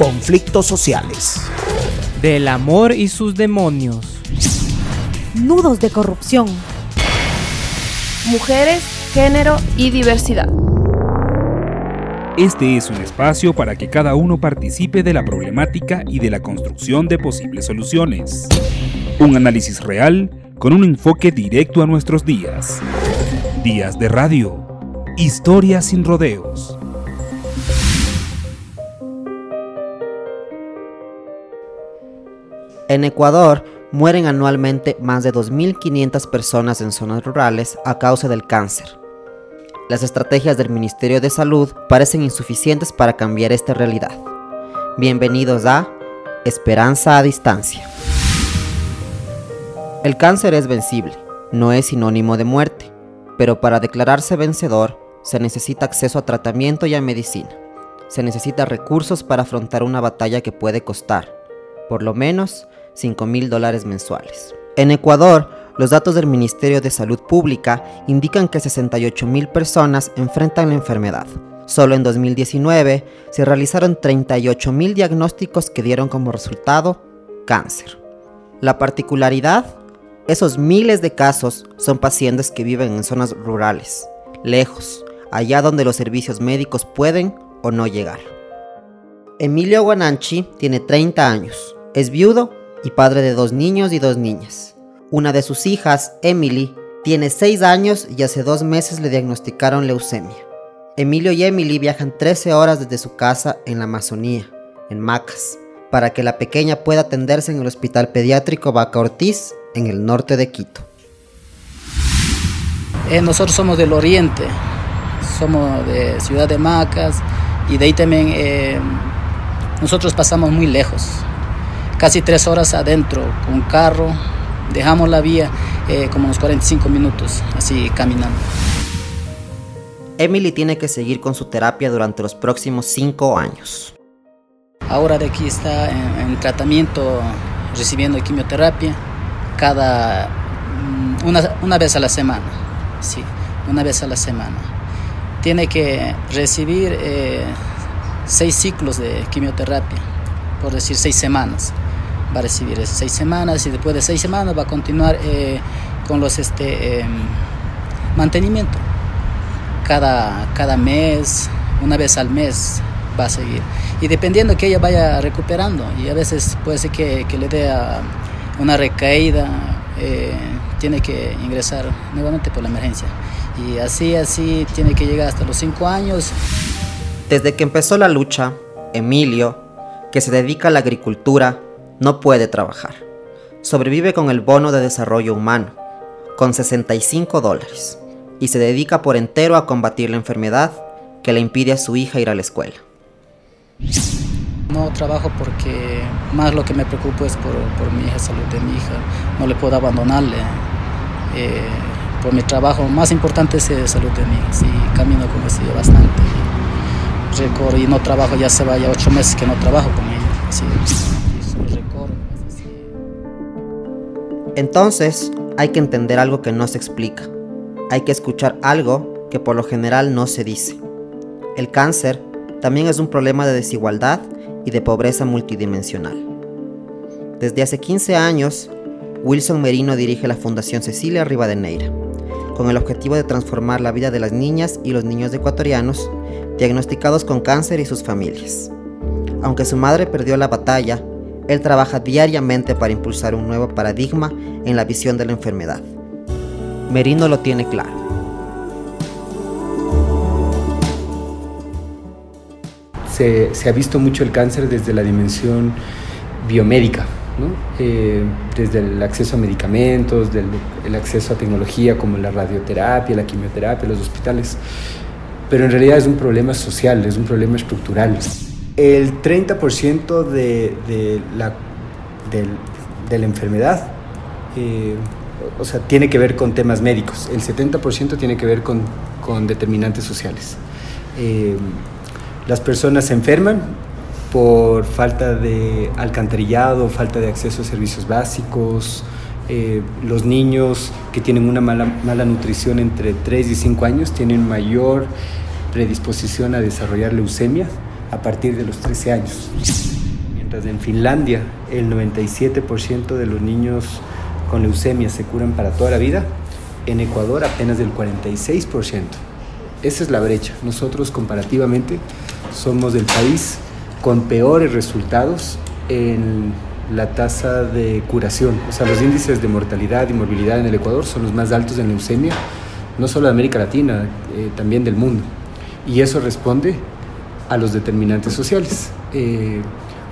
conflictos sociales. Del amor y sus demonios. Nudos de corrupción. Mujeres, género y diversidad. Este es un espacio para que cada uno participe de la problemática y de la construcción de posibles soluciones. Un análisis real con un enfoque directo a nuestros días. Días de radio. Historias sin rodeos. En Ecuador mueren anualmente más de 2.500 personas en zonas rurales a causa del cáncer. Las estrategias del Ministerio de Salud parecen insuficientes para cambiar esta realidad. Bienvenidos a Esperanza a Distancia. El cáncer es vencible, no es sinónimo de muerte, pero para declararse vencedor se necesita acceso a tratamiento y a medicina. Se necesita recursos para afrontar una batalla que puede costar, por lo menos, 5 mil dólares mensuales. En Ecuador, los datos del Ministerio de Salud Pública indican que 68 mil personas enfrentan la enfermedad. Solo en 2019 se realizaron 38 mil diagnósticos que dieron como resultado cáncer. La particularidad esos miles de casos son pacientes que viven en zonas rurales, lejos, allá donde los servicios médicos pueden o no llegar. Emilio Guananchi tiene 30 años, es viudo y padre de dos niños y dos niñas. Una de sus hijas, Emily, tiene 6 años y hace dos meses le diagnosticaron leucemia. Emilio y Emily viajan 13 horas desde su casa en la Amazonía, en Macas, para que la pequeña pueda atenderse en el Hospital Pediátrico Vaca Ortiz en el norte de Quito. Eh, nosotros somos del oriente, somos de Ciudad de Macas y de ahí también eh, nosotros pasamos muy lejos, casi tres horas adentro con carro, dejamos la vía eh, como unos 45 minutos así caminando. Emily tiene que seguir con su terapia durante los próximos cinco años. Ahora de aquí está en tratamiento, recibiendo quimioterapia cada mm, una, una, vez a la semana, sí, una vez a la semana. Tiene que recibir eh, seis ciclos de quimioterapia, por decir seis semanas. Va a recibir seis semanas y después de seis semanas va a continuar eh, con los este, em, mantenimiento. Cada, cada mes, una vez al mes va a seguir. Y dependiendo que ella vaya recuperando, y a veces puede ser que, le dé a, una recaída, eh, tiene que ingresar nuevamente por la emergencia. Y así, así tiene que llegar hasta los cinco años. Desde que empezó la lucha, Emilio, que se dedica a la agricultura, no puede trabajar. Sobrevive con el bono de desarrollo humano, con 65 dólares, y se dedica por entero a combatir la enfermedad que le impide a su hija ir a la escuela. No trabajo porque más lo que me preocupo es por, por mi hija, salud de mi hija. No le puedo abandonarle. Eh, por mi trabajo más importante es la salud de mi hija. Sí, camino con ella bastante. Recorro y no trabajo, ya se vaya ocho meses que no trabajo con ella. Entonces, hay que entender algo que no se explica. Hay que escuchar algo que por lo general no se dice. El cáncer también es un problema de desigualdad y de pobreza multidimensional. Desde hace 15 años, Wilson Merino dirige la Fundación Cecilia Rivadeneira, con el objetivo de transformar la vida de las niñas y los niños ecuatorianos diagnosticados con cáncer y sus familias. Aunque su madre perdió la batalla, él trabaja diariamente para impulsar un nuevo paradigma en la visión de la enfermedad. Merino lo tiene claro. se, ha visto mucho el cáncer desde la dimensión biomédica, eh, desde el acceso a medicamentos, el acceso a tecnología como la radioterapia, la quimioterapia, los hospitales. Pero en realidad es un problema social, es un problema estructural. El 30% de, la, de, la enfermedad eh, o sea, tiene que ver con temas médicos, el 70% tiene que ver con, con determinantes sociales. Eh, las personas se enferman por falta de alcantarillado, falta de acceso a servicios básicos. Eh, los niños que tienen una mala, mala nutrición entre 3 y 5 años tienen mayor predisposición a desarrollar leucemia a partir de los 13 años. Mientras en Finlandia el 97% de los niños con leucemia se curan para toda la vida, en Ecuador apenas del 46%. Esa es la brecha. Nosotros comparativamente somos el país con peores resultados en la tasa de curación. O sea, los índices de mortalidad y morbilidad en el Ecuador son los más altos en leucemia, no solo de América Latina, eh, también del mundo. Y eso responde a los determinantes sociales. Eh,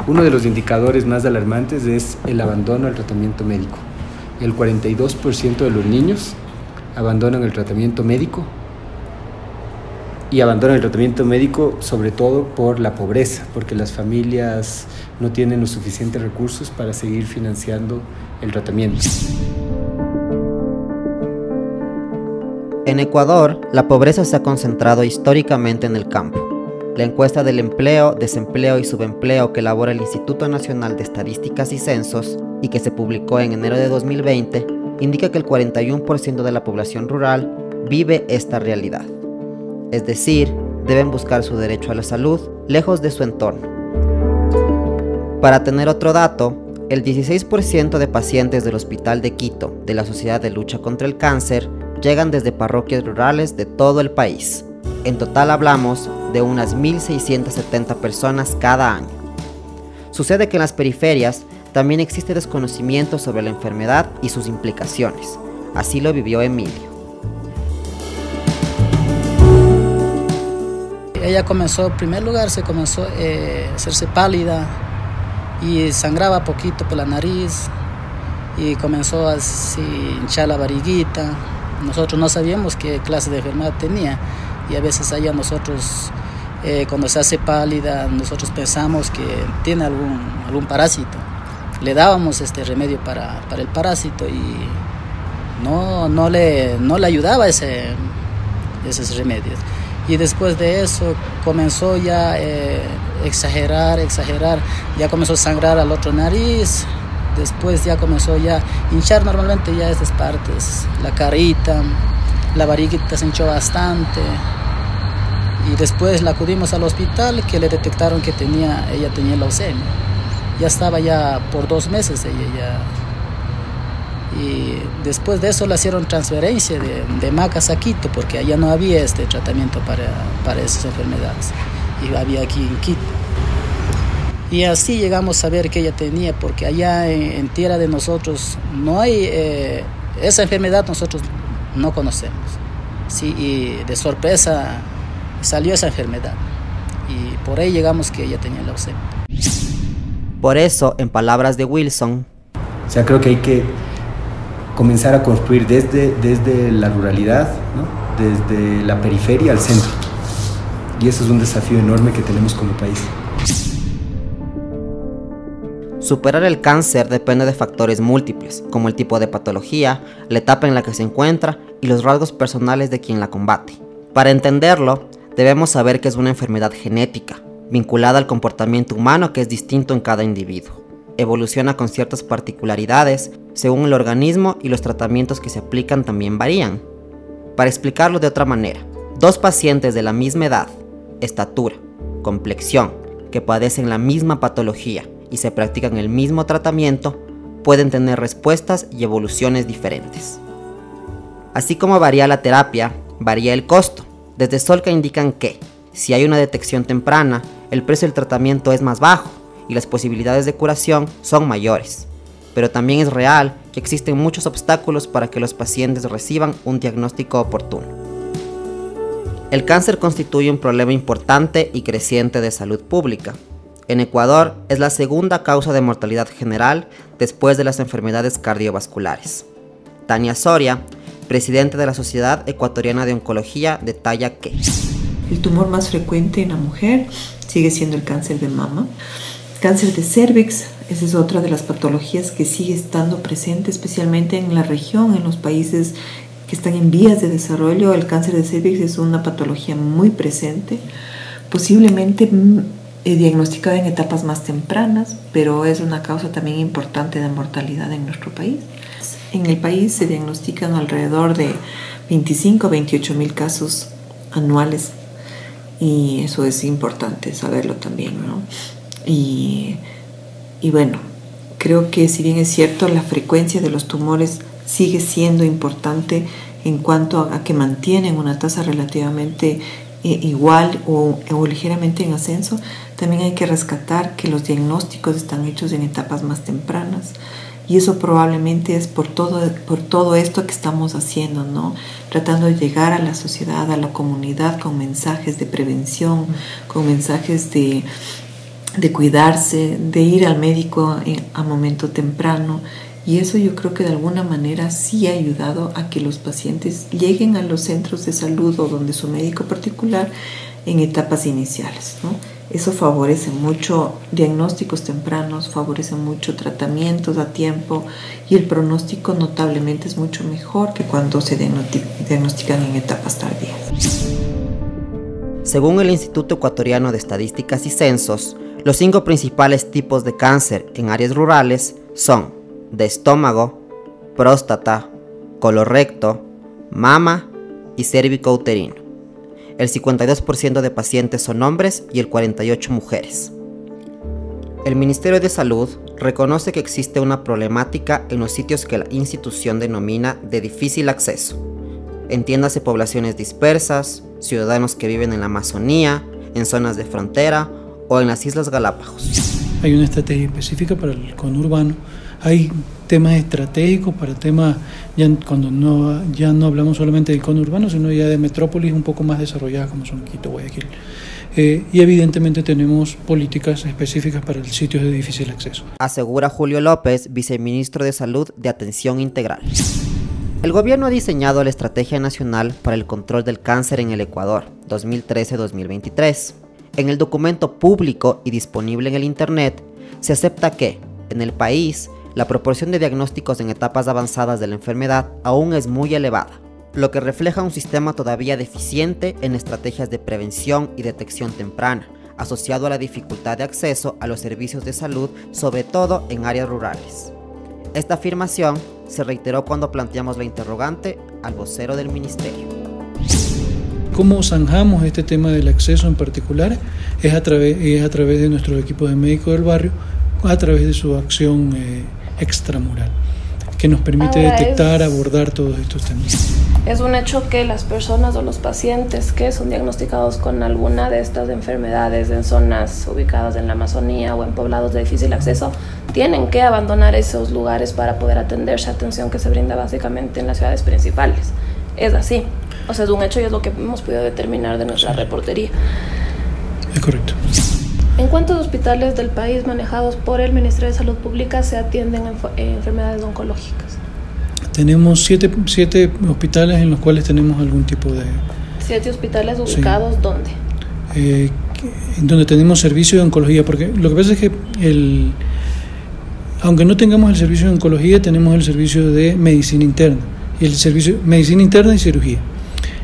uno de los indicadores más alarmantes es el abandono al tratamiento médico. El 42% de los niños abandonan el tratamiento médico y abandonan el tratamiento médico sobre todo por la pobreza, porque las familias no tienen los suficientes recursos para seguir financiando el tratamiento. En Ecuador, la pobreza se ha concentrado históricamente en el campo. La encuesta del empleo, desempleo y subempleo que elabora el Instituto Nacional de Estadísticas y Censos y que se publicó en enero de 2020 indica que el 41% de la población rural vive esta realidad. Es decir, deben buscar su derecho a la salud lejos de su entorno. Para tener otro dato, el 16% de pacientes del Hospital de Quito de la Sociedad de Lucha contra el Cáncer llegan desde parroquias rurales de todo el país. En total hablamos de unas 1.670 personas cada año. Sucede que en las periferias también existe desconocimiento sobre la enfermedad y sus implicaciones. Así lo vivió Emilio. Ella comenzó, en primer lugar, se comenzó eh, a hacerse pálida y sangraba poquito por la nariz y comenzó a hinchar la barriguita. Nosotros no sabíamos qué clase de enfermedad tenía y a veces allá nosotros, eh, cuando se hace pálida, nosotros pensamos que tiene algún, algún parásito le dábamos este remedio para, el parásito y no, no, le, no le ayudaba ese, esos remedios. Y después de eso comenzó ya a eh, exagerar, exagerar, ya comenzó a sangrar al otro nariz, después ya comenzó ya a hinchar normalmente ya estas partes, la carita, la barriguita se hinchó bastante. Y después la acudimos al hospital que le detectaron que tenía, ella tenía leucemia ya estaba ya por dos meses ella ya. Y después de eso le hicieron transferencia de, de Macas a Quito, porque allá no había este tratamiento para, para esas enfermedades. Y había aquí en Quito. Y así llegamos a ver que ella tenía, porque allá en, tierra de nosotros no hay, eh, esa enfermedad nosotros no conocemos. Sí, y de sorpresa salió esa enfermedad. Y por ahí llegamos que ella tenía leucemia. Por eso, en palabras de Wilson, o sea, creo que hay que comenzar a construir desde, desde la ruralidad, desde la periferia al centro. Y eso es un desafío enorme que tenemos como país. Superar el cáncer depende de factores múltiples, como el tipo de patología, la etapa en la que se encuentra y los rasgos personales de quien la combate. Para entenderlo, debemos saber que es una enfermedad genética, vinculada al comportamiento humano que es distinto en cada individuo. Evoluciona con ciertas particularidades según el organismo y los tratamientos que se aplican también varían. Para explicarlo de otra manera, dos pacientes de la misma edad, estatura, complexión, que padecen la misma patología y se practican el mismo tratamiento, pueden tener respuestas y evoluciones diferentes. Así como varía la terapia, varía el costo. Desde Solca indican que, si hay una detección temprana, el precio del tratamiento es más bajo y las posibilidades de curación son mayores. Pero también es real que existen muchos obstáculos para que los pacientes reciban un diagnóstico oportuno. El cáncer constituye un problema importante y creciente de salud pública. En Ecuador es la segunda causa de mortalidad general después de las enfermedades cardiovasculares. Tania Soria, presidente de la Sociedad Ecuatoriana de Oncología, detalla que el tumor más frecuente en la mujer sigue siendo el cáncer de mama. Cáncer de cervix, esa es otra de las patologías que sigue estando presente, especialmente en la región, en los países que están en vías de desarrollo. El cáncer de cervix es una patología muy presente, posiblemente mm, eh, diagnosticada en etapas más tempranas, pero es una causa también importante de mortalidad en nuestro país. En el país se diagnostican alrededor de 25 a 28 mil casos anuales y eso es importante saberlo también, ¿no? Y, y bueno, creo que si bien es cierto, la frecuencia de los tumores sigue siendo importante en cuanto a, que mantienen una tasa relativamente eh, igual o, o, ligeramente en ascenso, también hay que rescatar que los diagnósticos están hechos en etapas más tempranas. Y eso probablemente es por todo, por todo esto que estamos haciendo, ¿no? Tratando de llegar a la sociedad, a la comunidad con mensajes de prevención, con mensajes de, de cuidarse, de ir al médico a momento temprano. Y eso yo creo que de alguna manera sí ha ayudado a que los pacientes lleguen a los centros de salud o donde su médico particular en etapas iniciales. ¿no? Eso favorece mucho diagnósticos tempranos, favorece mucho tratamientos a tiempo y el pronóstico notablemente es mucho mejor que cuando se diagnostican en etapas tardías. Según el Instituto Ecuatoriano de Estadísticas y Censos, los cinco principales tipos de cáncer en áreas rurales son de estómago, próstata, colorecto, mama y cérvico-uterino. El 52% de pacientes son hombres y el 48% mujeres. El Ministerio de Salud reconoce que existe una problemática en los sitios que la institución denomina de difícil acceso. Entiéndase poblaciones dispersas, ciudadanos que viven en la Amazonía, en zonas de frontera o en las Islas Galápagos. Hay una estrategia específica para el conurbano hay temas estratégicos para temas, ya cuando no, ya no hablamos solamente del conurbano, sino ya de metrópolis un poco más desarrolladas como son Quito, Guayaquil. Eh, y evidentemente tenemos políticas específicas para sitios de difícil acceso. Asegura Julio López, viceministro de Salud de Atención Integral. El gobierno ha diseñado la Estrategia Nacional para el Control del Cáncer en el Ecuador 2013-2023. En el documento público y disponible en el Internet, se acepta que, en el país, la proporción de diagnósticos en etapas avanzadas de la enfermedad aún es muy elevada, lo que refleja un sistema todavía deficiente en estrategias de prevención y detección temprana, asociado a la dificultad de acceso a los servicios de salud, sobre todo en áreas rurales. Esta afirmación se reiteró cuando planteamos la interrogante al vocero del ministerio. ¿Cómo zanjamos este tema del acceso en particular? Es a través, es a través de nuestros equipos de médicos del barrio, a través de su acción eh, extramural, que nos permite detectar, abordar todos estos temas. Es un hecho que las personas o los pacientes que son diagnosticados con alguna de estas enfermedades en zonas ubicadas en la Amazonía o en poblados de difícil acceso tienen que abandonar esos lugares para poder atenderse atención que se brinda básicamente en las ciudades principales. Es así. O sea, es un hecho y es lo que hemos podido determinar de nuestra reportería. Es correcto. ¿En cuántos hospitales del país manejados por el Ministerio de Salud Pública se atienden enfermedades oncológicas? Tenemos siete, siete, hospitales en los cuales tenemos algún tipo de... ¿Siete hospitales ubicados dónde? Eh, donde tenemos servicio de oncología, porque lo que pasa es que el, aunque no tengamos el servicio de oncología, tenemos el servicio de medicina interna y el servicio medicina interna y cirugía.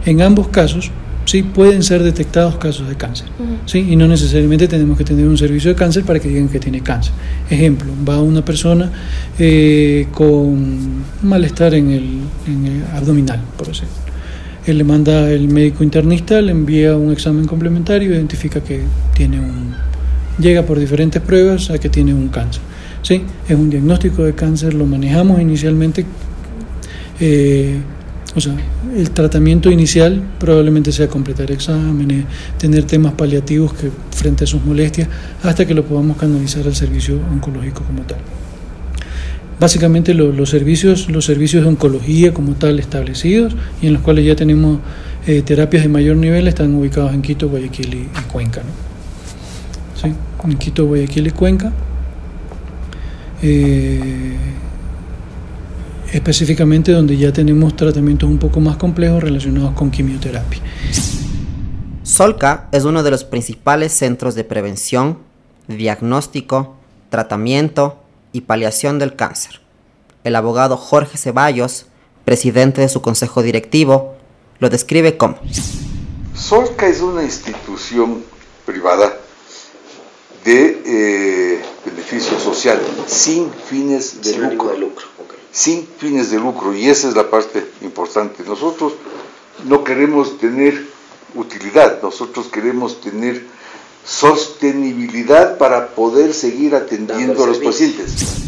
En ambos casos ¿sí? pueden ser detectados casos de cáncer. ¿sí? Y no necesariamente tenemos que tener un servicio de cáncer para que digan que tiene cáncer. Ejemplo, va una persona eh, con malestar en el, abdominal, por ejemplo. Él le manda el médico internista, le envía un examen complementario, identifica que tiene un... llega por diferentes pruebas a que tiene un cáncer. ¿sí? Es un diagnóstico de cáncer, lo manejamos inicialmente. Eh, o sea, el tratamiento inicial probablemente sea completar exámenes, tener temas paliativos que frente a sus molestias, hasta que lo podamos canalizar al servicio oncológico como tal. Básicamente los, servicios, los servicios de oncología como tal establecidos y en los cuales ya tenemos eh, terapias de mayor nivel están ubicados en Quito, Guayaquil y, Cuenca. ¿Sí? En Quito, Guayaquil y Cuenca. Eh, específicamente donde ya tenemos tratamientos un poco más complejos relacionados con quimioterapia. Solca es uno de los principales centros de prevención, diagnóstico, tratamiento y paliación del cáncer. El abogado Jorge Ceballos, presidente de su consejo directivo, lo describe como Solca es una institución privada de eh, beneficio social sin fines de lucro sin fines de lucro y esa es la parte importante. Nosotros no queremos tener utilidad, nosotros queremos tener sostenibilidad para poder seguir atendiendo a los pacientes.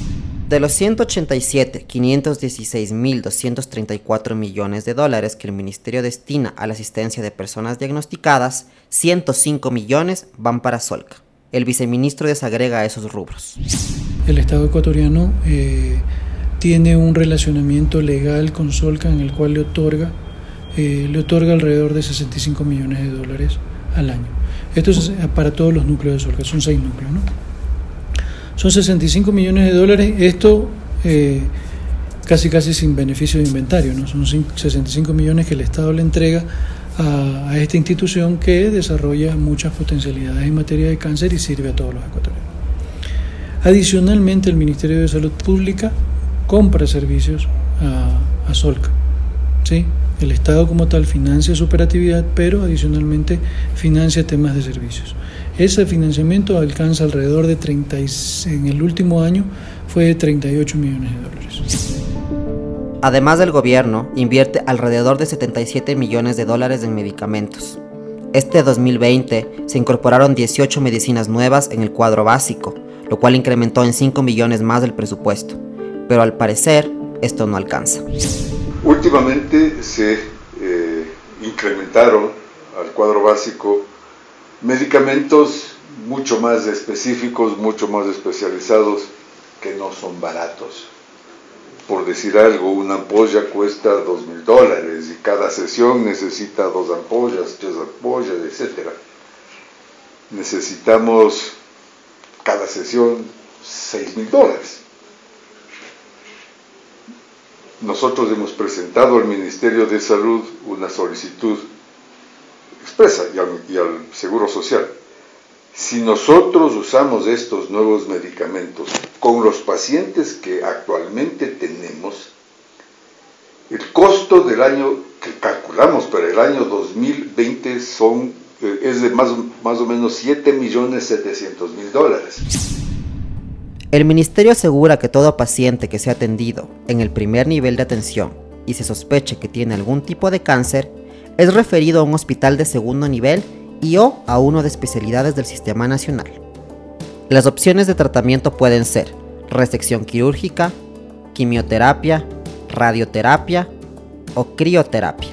De los 187, 516.234 millones de dólares que el Ministerio destina a la asistencia de personas diagnosticadas, 105 millones van para Solca. El viceministro desagrega esos rubros. El Estado ecuatoriano eh, tiene un relacionamiento legal con Solca en el cual le otorga, eh, le otorga alrededor de 65 millones de dólares al año. Esto es para todos los núcleos de Solca, son seis núcleos, ¿no? Son 65 millones de dólares, esto eh, casi casi sin beneficio de inventario, ¿no? Son 65 millones que el Estado le entrega a, a, esta institución que desarrolla muchas potencialidades en materia de cáncer y sirve a todos los ecuatorianos. Adicionalmente, el Ministerio de Salud Pública compra servicios a, Solca. ¿sí? El Estado como tal financia su operatividad, pero adicionalmente financia temas de servicios. Ese financiamiento alcanza alrededor de 30, en el último año fue de 38 millones de dólares. Además del gobierno, invierte alrededor de 77 millones de dólares en medicamentos. Este 2020 se incorporaron 18 medicinas nuevas en el cuadro básico, lo cual incrementó en 5 millones más del presupuesto. Pero al parecer, esto no alcanza. Últimamente se eh, incrementaron al cuadro básico medicamentos mucho más específicos, mucho más especializados, que no son baratos. Por decir algo, una ampolla cuesta dos mil dólares y cada sesión necesita dos ampollas, tres ampollas, etc. Necesitamos cada sesión seis mil dólares. Nosotros hemos presentado al Ministerio de Salud una solicitud expresa y al, Seguro Social. Si nosotros usamos estos nuevos medicamentos con los pacientes que actualmente tenemos, el costo del año que calculamos para el año 2020 son, eh, es de más, más o menos 7 millones 700 mil dólares. El ministerio asegura que todo paciente que sea atendido en el primer nivel de atención y se sospeche que tiene algún tipo de cáncer es referido a un hospital de segundo nivel y o a uno de especialidades del Sistema Nacional. Las opciones de tratamiento pueden ser resección quirúrgica, quimioterapia, radioterapia o crioterapia.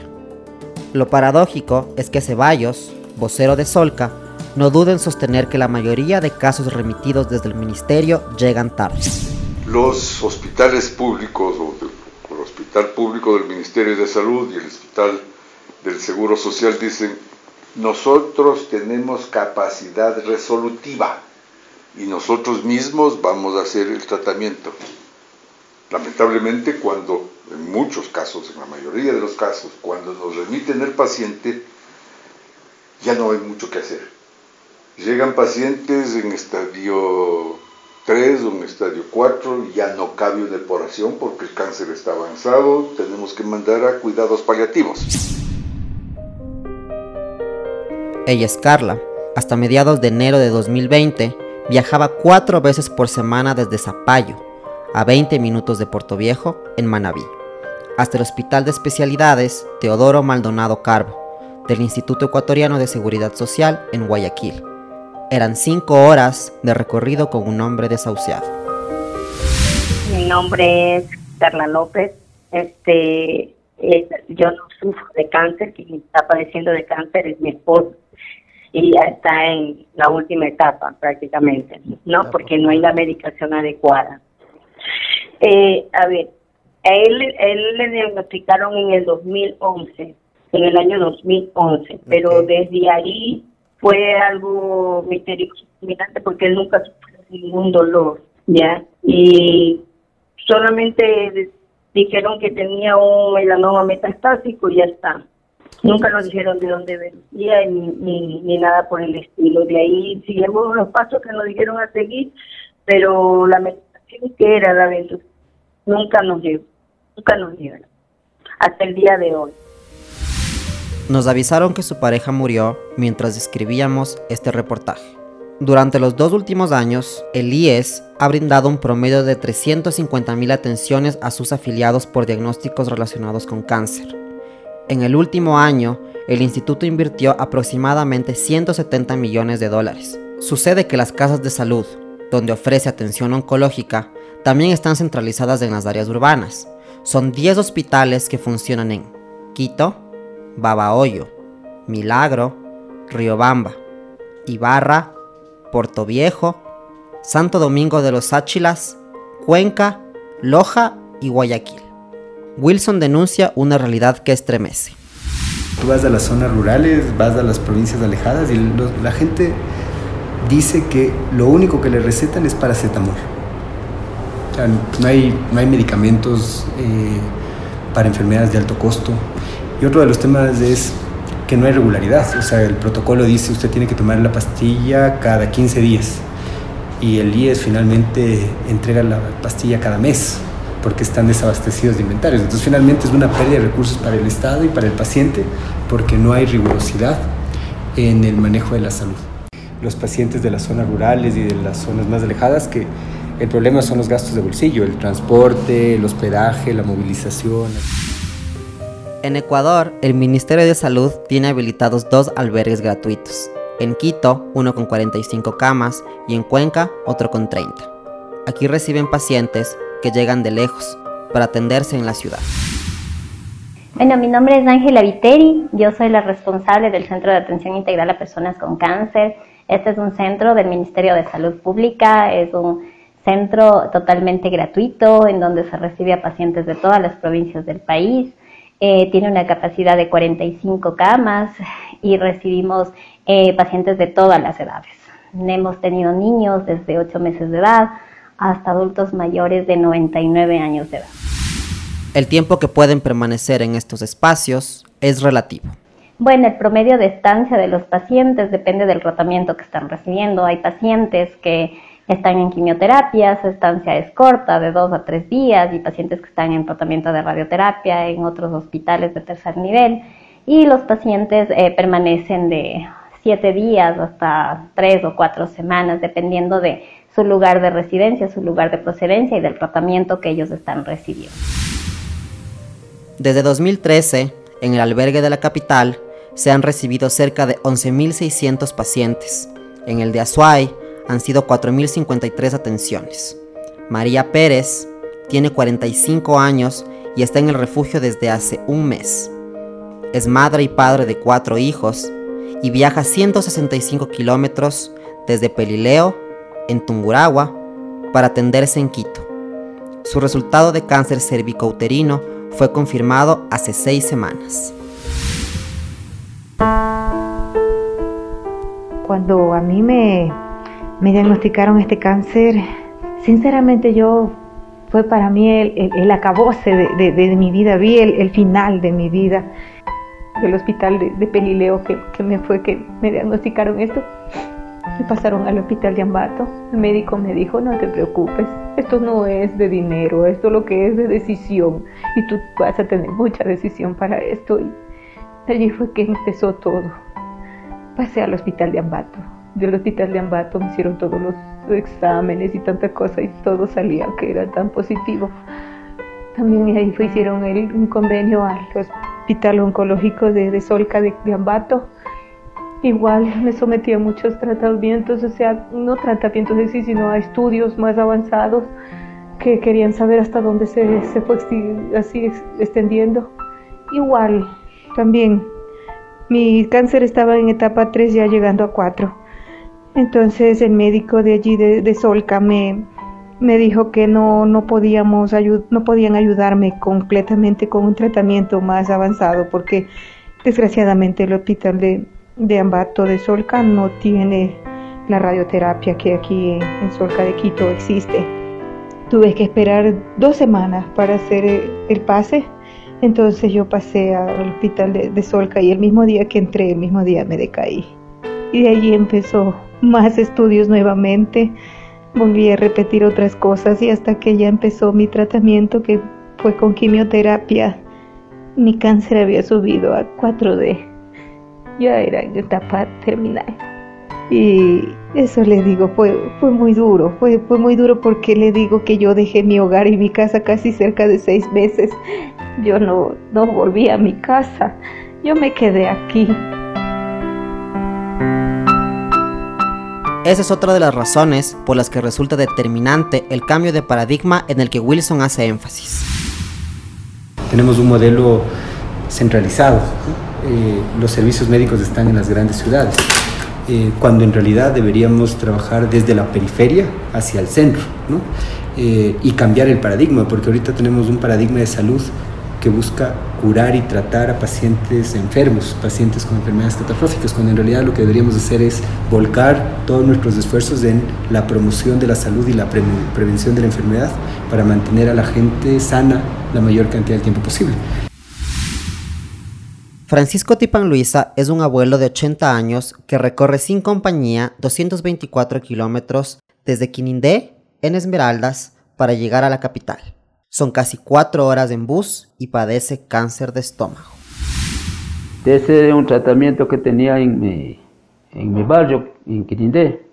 Lo paradójico es que Ceballos, vocero de Solca, no duda en sostener que la mayoría de casos remitidos desde el ministerio llegan tarde. Los hospitales públicos, o el hospital público del Ministerio de Salud y el hospital del Seguro Social dicen, nosotros tenemos capacidad resolutiva y nosotros mismos vamos a hacer el tratamiento. Lamentablemente cuando, en muchos casos, en la mayoría de los casos, cuando nos remiten el paciente, ya no hay mucho que hacer. Llegan pacientes en estadio 3 o en estadio 4, ya no cabe una depuración porque el cáncer está avanzado, tenemos que mandar a cuidados paliativos. Ella es Carla. Hasta mediados de enero de 2020, viajaba cuatro veces por semana desde Zapallo, a 20 minutos de Puerto Viejo, en Manabí, hasta el Hospital de Especialidades Teodoro Maldonado Carbo, del Instituto Ecuatoriano de Seguridad Social en Guayaquil. Eran cinco horas de recorrido con un hombre desahuciado. Mi nombre es Carla López. Este, yo no sufro de cáncer, quien está padeciendo de cáncer es mi esposo y ya está en la última etapa prácticamente, ¿no? Porque no hay la medicación adecuada. Eh, a ver, a él, él le diagnosticaron en el 2011, en el año 2011, pero desde ahí fue algo misterioso, porque él nunca sufrió ningún dolor, ¿ya? Y solamente dijeron que tenía un melanoma metastásico y ya está Nunca nos dijeron de dónde venía ni, ni, nada por el estilo. De ahí seguimos los pasos que nos dijeron a seguir, pero la meditación que era la aventura nunca nos llegó, nunca nos llegó, hasta el día de hoy. Nos avisaron que su pareja murió mientras escribíamos este reportaje. Durante los dos últimos años, el IES ha brindado un promedio de 350.000 atenciones a sus afiliados por diagnósticos relacionados con cáncer En el último año, el instituto invirtió aproximadamente 170 millones de dólares. Sucede que las casas de salud, donde ofrece atención oncológica, también están centralizadas en las áreas urbanas. Son 10 hospitales que funcionan en Quito, Babahoyo, Milagro, Riobamba, Ibarra, Puerto Viejo, Santo Domingo de los Áchilas, Cuenca, Loja y Guayaquil. Wilson denuncia una realidad que estremece. Tú vas a las zonas rurales, vas a las provincias alejadas y la gente dice que lo único que le recetan es paracetamol. no, hay, no hay medicamentos eh, para enfermedades de alto costo. Y otro de los temas es que no hay regularidad. O sea, el protocolo dice usted tiene que tomar la pastilla cada 15 días y el IES finalmente entrega la pastilla cada mes porque están desabastecidos de inventarios. Entonces finalmente es una pérdida de recursos para el Estado y para el paciente porque no hay rigurosidad en el manejo de la salud. Los pacientes de las zonas rurales y de las zonas más alejadas que el problema son los gastos de bolsillo, el transporte, el hospedaje, la movilización. En Ecuador, el Ministerio de Salud tiene habilitados dos albergues gratuitos. En Quito, uno con 45 camas y en Cuenca, otro con 30. Aquí reciben pacientes que llegan de lejos para atenderse en la ciudad. Bueno, mi nombre es Ángela Viteri, yo soy la responsable del Centro de Atención Integral a Personas con Cáncer. Este es un centro del Ministerio de Salud Pública, es un centro totalmente gratuito en donde se recibe a pacientes de todas las provincias del país. Eh, tiene una capacidad de 45 camas y recibimos eh, pacientes de todas las edades. Hemos tenido niños desde 8 meses de edad hasta adultos mayores de 99 años de edad. El tiempo que pueden permanecer en estos espacios es relativo. Bueno, el promedio de estancia de los pacientes depende del tratamiento que están recibiendo. Hay pacientes que están en quimioterapia, su estancia es corta, de dos a tres días, y pacientes que están en tratamiento de radioterapia en otros hospitales de tercer nivel. Y los pacientes eh, permanecen de siete días hasta tres o cuatro semanas, dependiendo de su lugar de residencia, su lugar de procedencia y del tratamiento que ellos están recibiendo. Desde 2013, en el albergue de la capital, se han recibido cerca de 11.600 pacientes. En el de Azuay han sido 4.053 atenciones. María Pérez tiene 45 años y está en el refugio desde hace un mes. Es madre y padre de cuatro hijos y viaja 165 kilómetros desde Pelileo en Tunguragua para atenderse en Quito. Su resultado de cáncer cervicouterino fue confirmado hace seis semanas. Cuando a mí me, me diagnosticaron este cáncer, sinceramente yo fue para mí el, el, acabose de, mi vida, vi el, final de mi vida. del hospital de, Pelileo que, me fue que me diagnosticaron esto me pasaron al hospital de Ambato. El médico me dijo, no te preocupes, esto no es de dinero, esto lo que es de decisión. Y tú vas a tener mucha decisión para esto. Allí fue que empezó todo. Pasé al hospital de Ambato. Del hospital de Ambato me hicieron todos los exámenes y tanta cosa y todo salía que era tan positivo. También ahí fue, hicieron un convenio al hospital oncológico de, Solca de Ambato Igual me sometí a muchos tratamientos, o sea, no tratamientos de sí, sino a estudios más avanzados que querían saber hasta dónde se, se fue así extendiendo. Igual, también, mi cáncer estaba en etapa 3 ya llegando a 4. Entonces el médico de allí de, de Solca me, me dijo que no, no, podíamos no podían ayudarme completamente con un tratamiento más avanzado porque desgraciadamente el hospital de, de Ambato de Solca no tiene la radioterapia que aquí en Solca de Quito existe. Tuve que esperar dos semanas para hacer el pase, entonces yo pasé al hospital de, Solca y el mismo día que entré, el mismo día me decaí. Y de allí empezó más estudios nuevamente, volví a repetir otras cosas y hasta que ya empezó mi tratamiento que fue con quimioterapia, mi cáncer había subido a 4D ya era en etapa terminal. Y eso le digo, fue, fue muy duro, fue, fue muy duro porque le digo que yo dejé mi hogar y mi casa casi cerca de seis meses. Yo no, no volví a mi casa, yo me quedé aquí. Esa es otra de las razones por las que resulta determinante el cambio de paradigma en el que Wilson hace énfasis. Tenemos un modelo centralizado. Eh, los servicios médicos están en las grandes ciudades, eh, cuando en realidad deberíamos trabajar desde la periferia hacia el centro ¿no? Eh, y cambiar el paradigma, porque ahorita tenemos un paradigma de salud que busca curar y tratar a pacientes enfermos, pacientes con enfermedades catastróficas, cuando en realidad lo que deberíamos hacer es volcar todos nuestros esfuerzos en la promoción de la salud y la prevención de la enfermedad para mantener a la gente sana la mayor cantidad de tiempo posible. Francisco Tipan Luisa es un abuelo de 80 años que recorre sin compañía 224 kilómetros desde Quinindé, en Esmeraldas, para llegar a la capital. Son casi cuatro horas en bus y padece cáncer de estómago. Ese es un tratamiento que tenía en mi, en mi barrio, en Quirindé.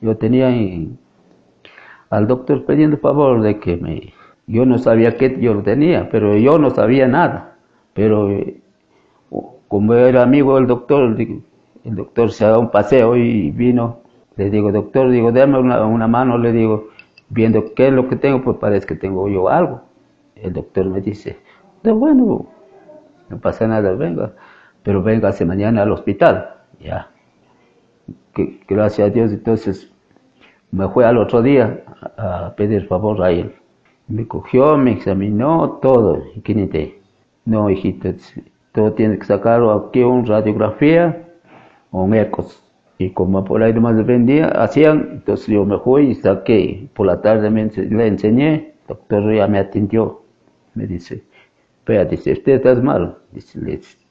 Yo tenía al doctor pidiendo favor de que me... Yo no sabía qué yo tenía, pero yo no sabía nada. Pero eh, como era amigo del doctor, el doctor se dado un paseo y vino. Le digo, doctor, digo, dame una mano, le digo, viendo qué es lo que tengo, pues parece que tengo yo algo. El doctor me dice, de bueno, no pasa nada, venga, pero véngase mañana al hospital. Ya. Que, gracias a Dios, entonces me fue al otro día a, pedir favor a él. Me cogió, me examinó todo. ¿Qué No, hijito, todo tiene que sacar aquí una radiografía o un ecos y como por ahí nomás vendía, hacían, entonces yo me fui y saqué, por la tarde me, le enseñé, el doctor ya me atendió, me dice, vea, dice, usted está mal, dice,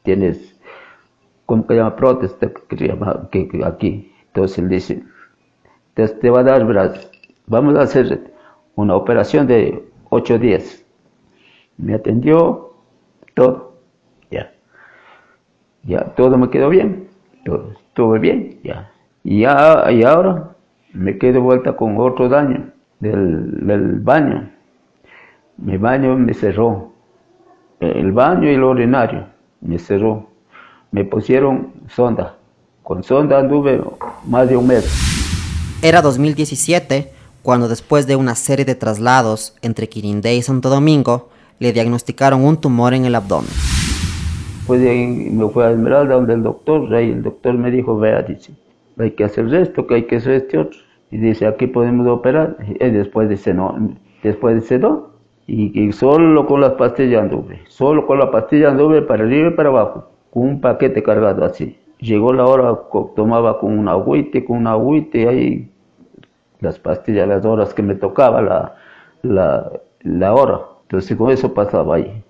tienes, ¿cómo que llama? Protesta, que, que, aquí, entonces él dice, entonces te va a dar, brazos vamos a hacer una operación de ocho días, me atendió, todo, ya, ya, todo me quedó bien, todo estuve bien, ya. Y, ya, y ahora me quedo vuelta con otro daño del, del baño. Mi baño me cerró. El baño y el urinario me cerró. Me pusieron sonda. Con sonda anduve más de un mes. Era 2017 cuando después de una serie de traslados entre Quirindé y Santo Domingo, le diagnosticaron un tumor en el abdomen. Pues me fui a Esmeralda donde el doctor, ahí el doctor me dijo, vea, dice, hay que hacer esto, que hay que hacer este otro. Y dice, aquí podemos operar. Y después dice, no, después dice, no. Y, solo con las pastillas anduve, solo con la pastilla anduve para arriba y para abajo, con un paquete cargado así. Llegó la hora, tomaba con un agüite, con un agüite, ahí las pastillas, las horas que me tocaba la, la, la hora. Entonces con eso pasaba ahí.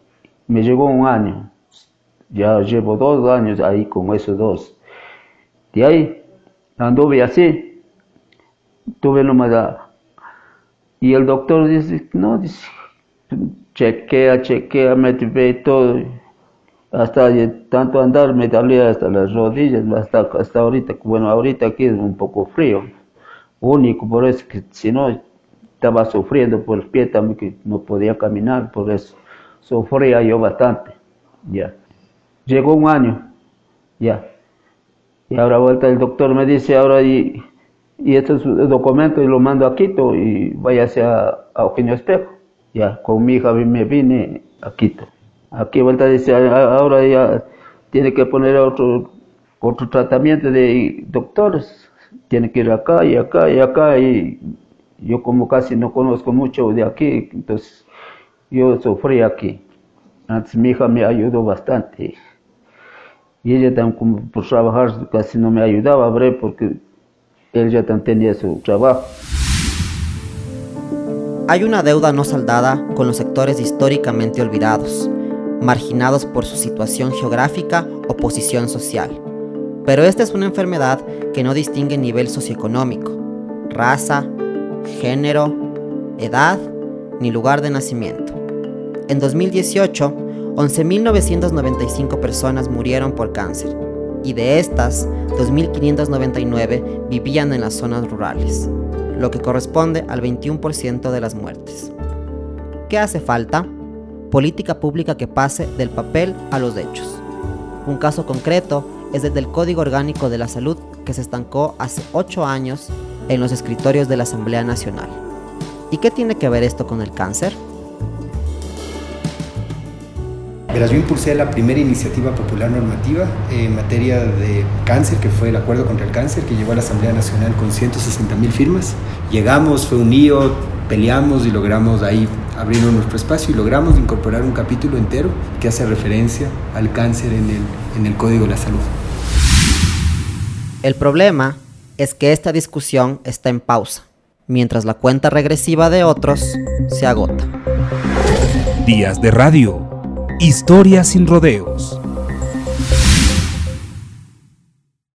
Me llegó un año, ya llevo dos años ahí con esos dos. De ahí anduve así. Tuve nomás Y el doctor dice, no, dice, chequea, chequea, me ve todo. Hasta tanto andar me dolía hasta las rodillas, hasta, hasta ahorita. Bueno, ahorita aquí es un poco frío. Único, por eso que si no estaba sufriendo por el pie también que no podía caminar, por eso sufría yo bastante. Ya. Llegó un año, ya. Y ahora vuelta el doctor me dice, ahora y, y estos documentos y lo mando a Quito y váyase a, a Eugenio Espejo. Ya, con mi hija me vine a Quito. Aquí vuelta dice, ahora ya tiene que poner otro, otro tratamiento de doctores. Tiene que ir acá y acá y acá y yo como casi no conozco mucho de aquí, entonces yo sufrí aquí. Antes mi hija me ayudó bastante y ella también por trabajar casi no me ayudaba, porque ella también tenía su trabajo. Hay una deuda no saldada con los sectores históricamente olvidados, marginados por su situación geográfica o posición social. Pero esta es una enfermedad que no distingue nivel socioeconómico, raza, género, edad ni lugar de nacimiento. En 2018, 11.995 personas murieron por cáncer, y de estas, 2.599 vivían en las zonas rurales, lo que corresponde al 21% de las muertes. ¿Qué hace falta? Política pública que pase del papel a los hechos. Un caso concreto es el del Código Orgánico de la Salud que se estancó hace 8 años en los escritorios de la Asamblea Nacional. ¿Y qué tiene que ver esto con el cáncer? Verás, yo impulsé la primera iniciativa popular normativa en materia de cáncer, que fue el Acuerdo contra el Cáncer, que llevó a la Asamblea Nacional con 160 mil firmas. Llegamos, fue un lío, peleamos y logramos ahí abrir nuestro espacio y logramos incorporar un capítulo entero que hace referencia al cáncer en el, en el Código de la Salud. El problema es que esta discusión está en pausa, mientras la cuenta regresiva de otros se agota. Días de radio. Historia sin rodeos.